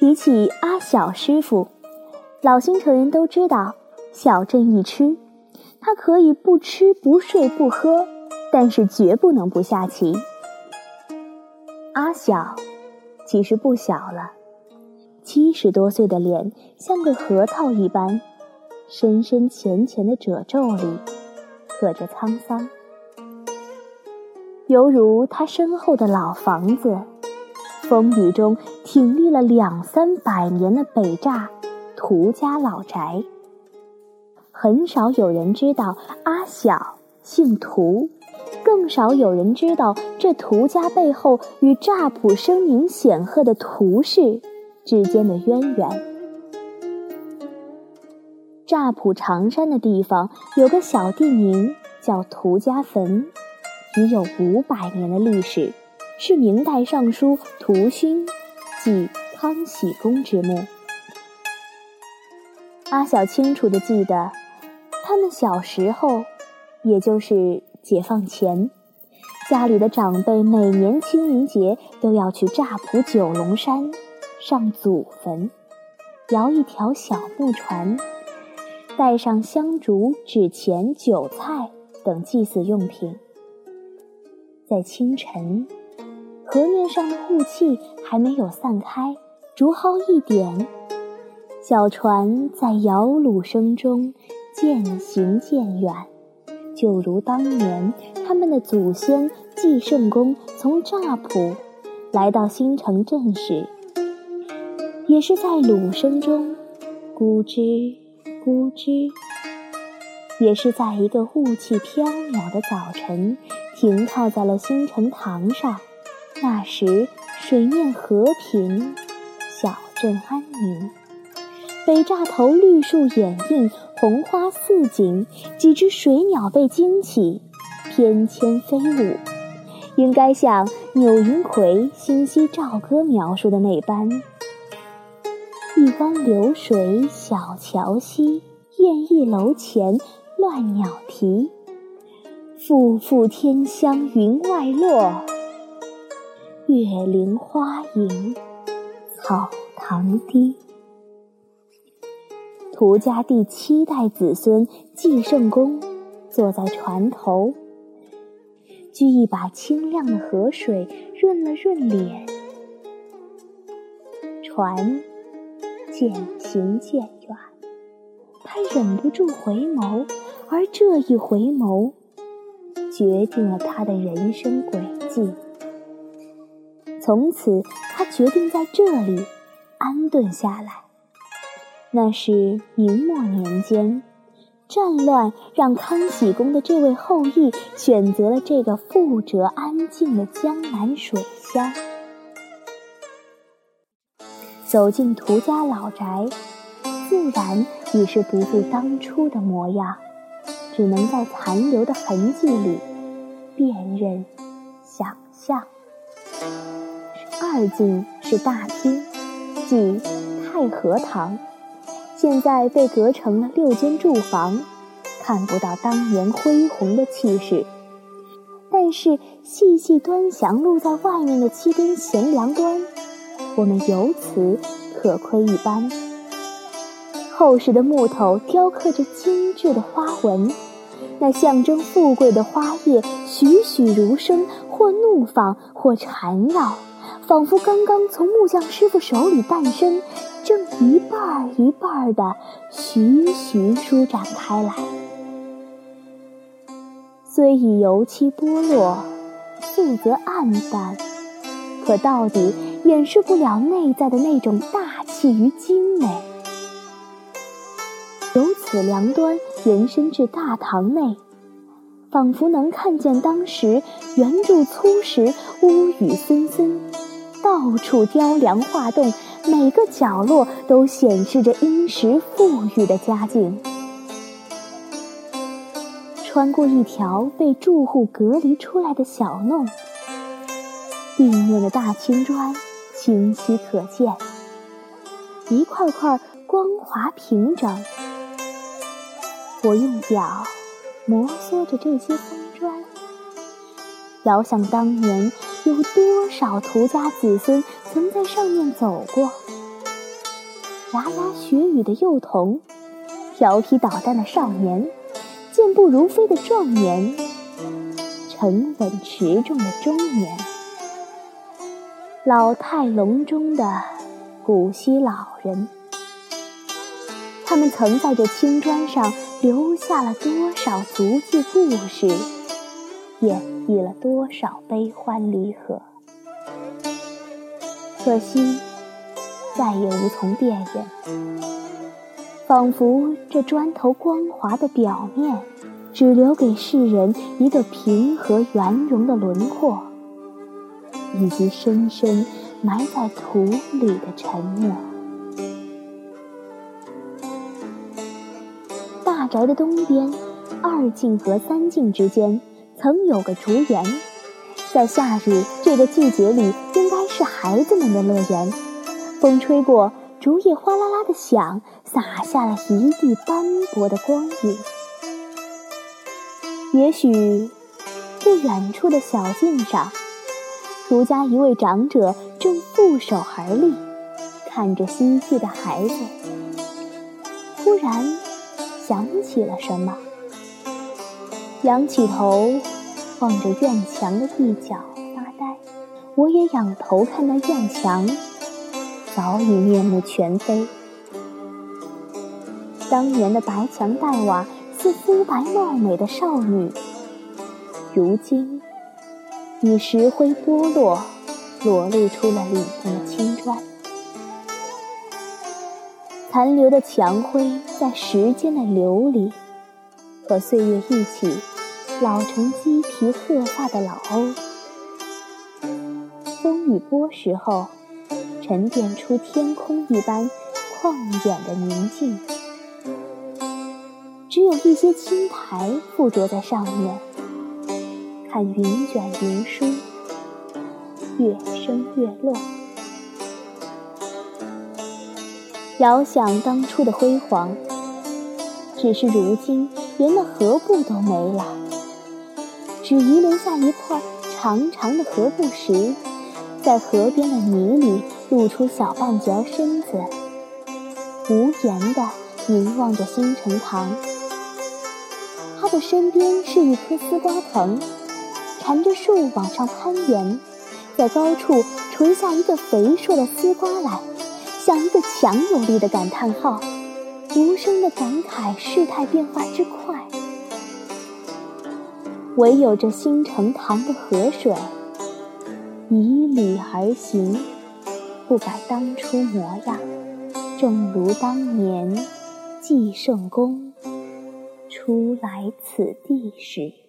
比起阿小师傅，老新城人都知道小镇一吃，他可以不吃不睡不喝，但是绝不能不下棋。阿小其实不小了，七十多岁的脸像个核桃一般，深深浅浅的褶皱里刻着沧桑，犹如他身后的老房子，风雨中挺立了两三百年的北栅涂家老宅。很少有人知道阿小姓涂。更少有人知道这涂家背后与乍浦声名显赫的涂氏之间的渊源。乍浦长山的地方有个小地名叫涂家坟，已有五百年的历史，是明代尚书涂勋即康喜公之墓。阿小清楚地记得，他们小时候，也就是。解放前，家里的长辈每年清明节都要去乍浦九龙山上祖坟，摇一条小木船，带上香烛、纸钱、酒菜等祭祀用品。在清晨，河面上的雾气还没有散开，竹蒿一点，小船在摇橹声中渐行渐远。就如当年他们的祖先季圣公从乍浦来到新城镇时，也是在橹声中咕吱咕吱，也是在一个雾气飘渺的早晨，停靠在了新城堂上。那时水面和平，小镇安宁。北栅头绿树掩映，红花似锦，几只水鸟被惊起，翩跹飞舞。应该像钮云奎《新溪棹歌》描述的那般：一湾流水小桥西，燕翼楼前乱鸟啼。复复天香云外落，月灵花影草堂低。涂家第七代子孙季圣公坐在船头，掬一把清亮的河水润了润脸。船渐行渐远，他忍不住回眸，而这一回眸，决定了他的人生轨迹。从此，他决定在这里安顿下来。那是明末年间，战乱让康喜公的这位后裔选择了这个富哲安静的江南水乡。走进涂家老宅，自然已是不复当初的模样，只能在残留的痕迹里辨认、想象。二进是大厅，即太和堂。现在被隔成了六间住房，看不到当年恢宏的气势。但是细细端详露在外面的七根悬梁端，我们由此可窥一斑。厚实的木头雕刻着精致的花纹，那象征富贵的花叶栩栩如生，或怒放，或缠绕，仿佛刚刚从木匠师傅手里诞生。正一半儿一半儿的徐徐舒展开来，虽已油漆剥落，色泽暗淡，可到底掩饰不了内在的那种大气与精美。由此梁端延伸至大堂内，仿佛能看见当时圆柱粗石，屋宇森森，到处雕梁画栋。每个角落都显示着殷实富裕的家境。穿过一条被住户隔离出来的小弄，地面的大青砖清晰可见，一块块光滑平整。我用脚摩挲着这些方砖，遥想当年。有多少涂家子孙曾在上面走过？牙牙学语的幼童，调皮捣蛋的少年，健步如飞的壮年，沉稳持重的中年，老态龙钟的古稀老人，他们曾在这青砖上留下了多少足迹故事，演绎了多少悲欢离合。可惜，再也无从辨认。仿佛这砖头光滑的表面，只留给世人一个平和圆融的轮廓，以及深深埋在土里的沉默。大宅的东边，二进和三进之间，曾有个竹园。在夏日这个季节里，应该是孩子们的乐园。风吹过，竹叶哗啦啦的响，洒下了一地斑驳的光影。也许，不远处的小径上，竹家一位长者正负手而立，看着嬉戏的孩子，忽然想起了什么，仰起头。望着院墙的一角发呆，我也仰头看那院墙，早已面目全非。当年的白墙黛瓦似肤白貌美的少女，如今已石灰剥落，裸露出了里面的青砖。残留的墙灰在时间的流里，和岁月一起。老成鸡皮鹤发的老欧，风雨波时候，沉淀出天空一般旷远的宁静。只有一些青苔附着在上面，看云卷云舒，月升月落。遥想当初的辉煌，只是如今连那河布都没了。只遗留下一块长长的河布石，在河边的泥里露出小半截身子，无言地凝望着新城堂。他的身边是一棵丝瓜藤，缠着树往上攀援，在高处垂下一个肥硕的丝瓜来，像一个强有力的感叹号，无声地感慨事态变化之快。唯有这新城塘的河水，以礼而行，不改当初模样，正如当年季圣公初来此地时。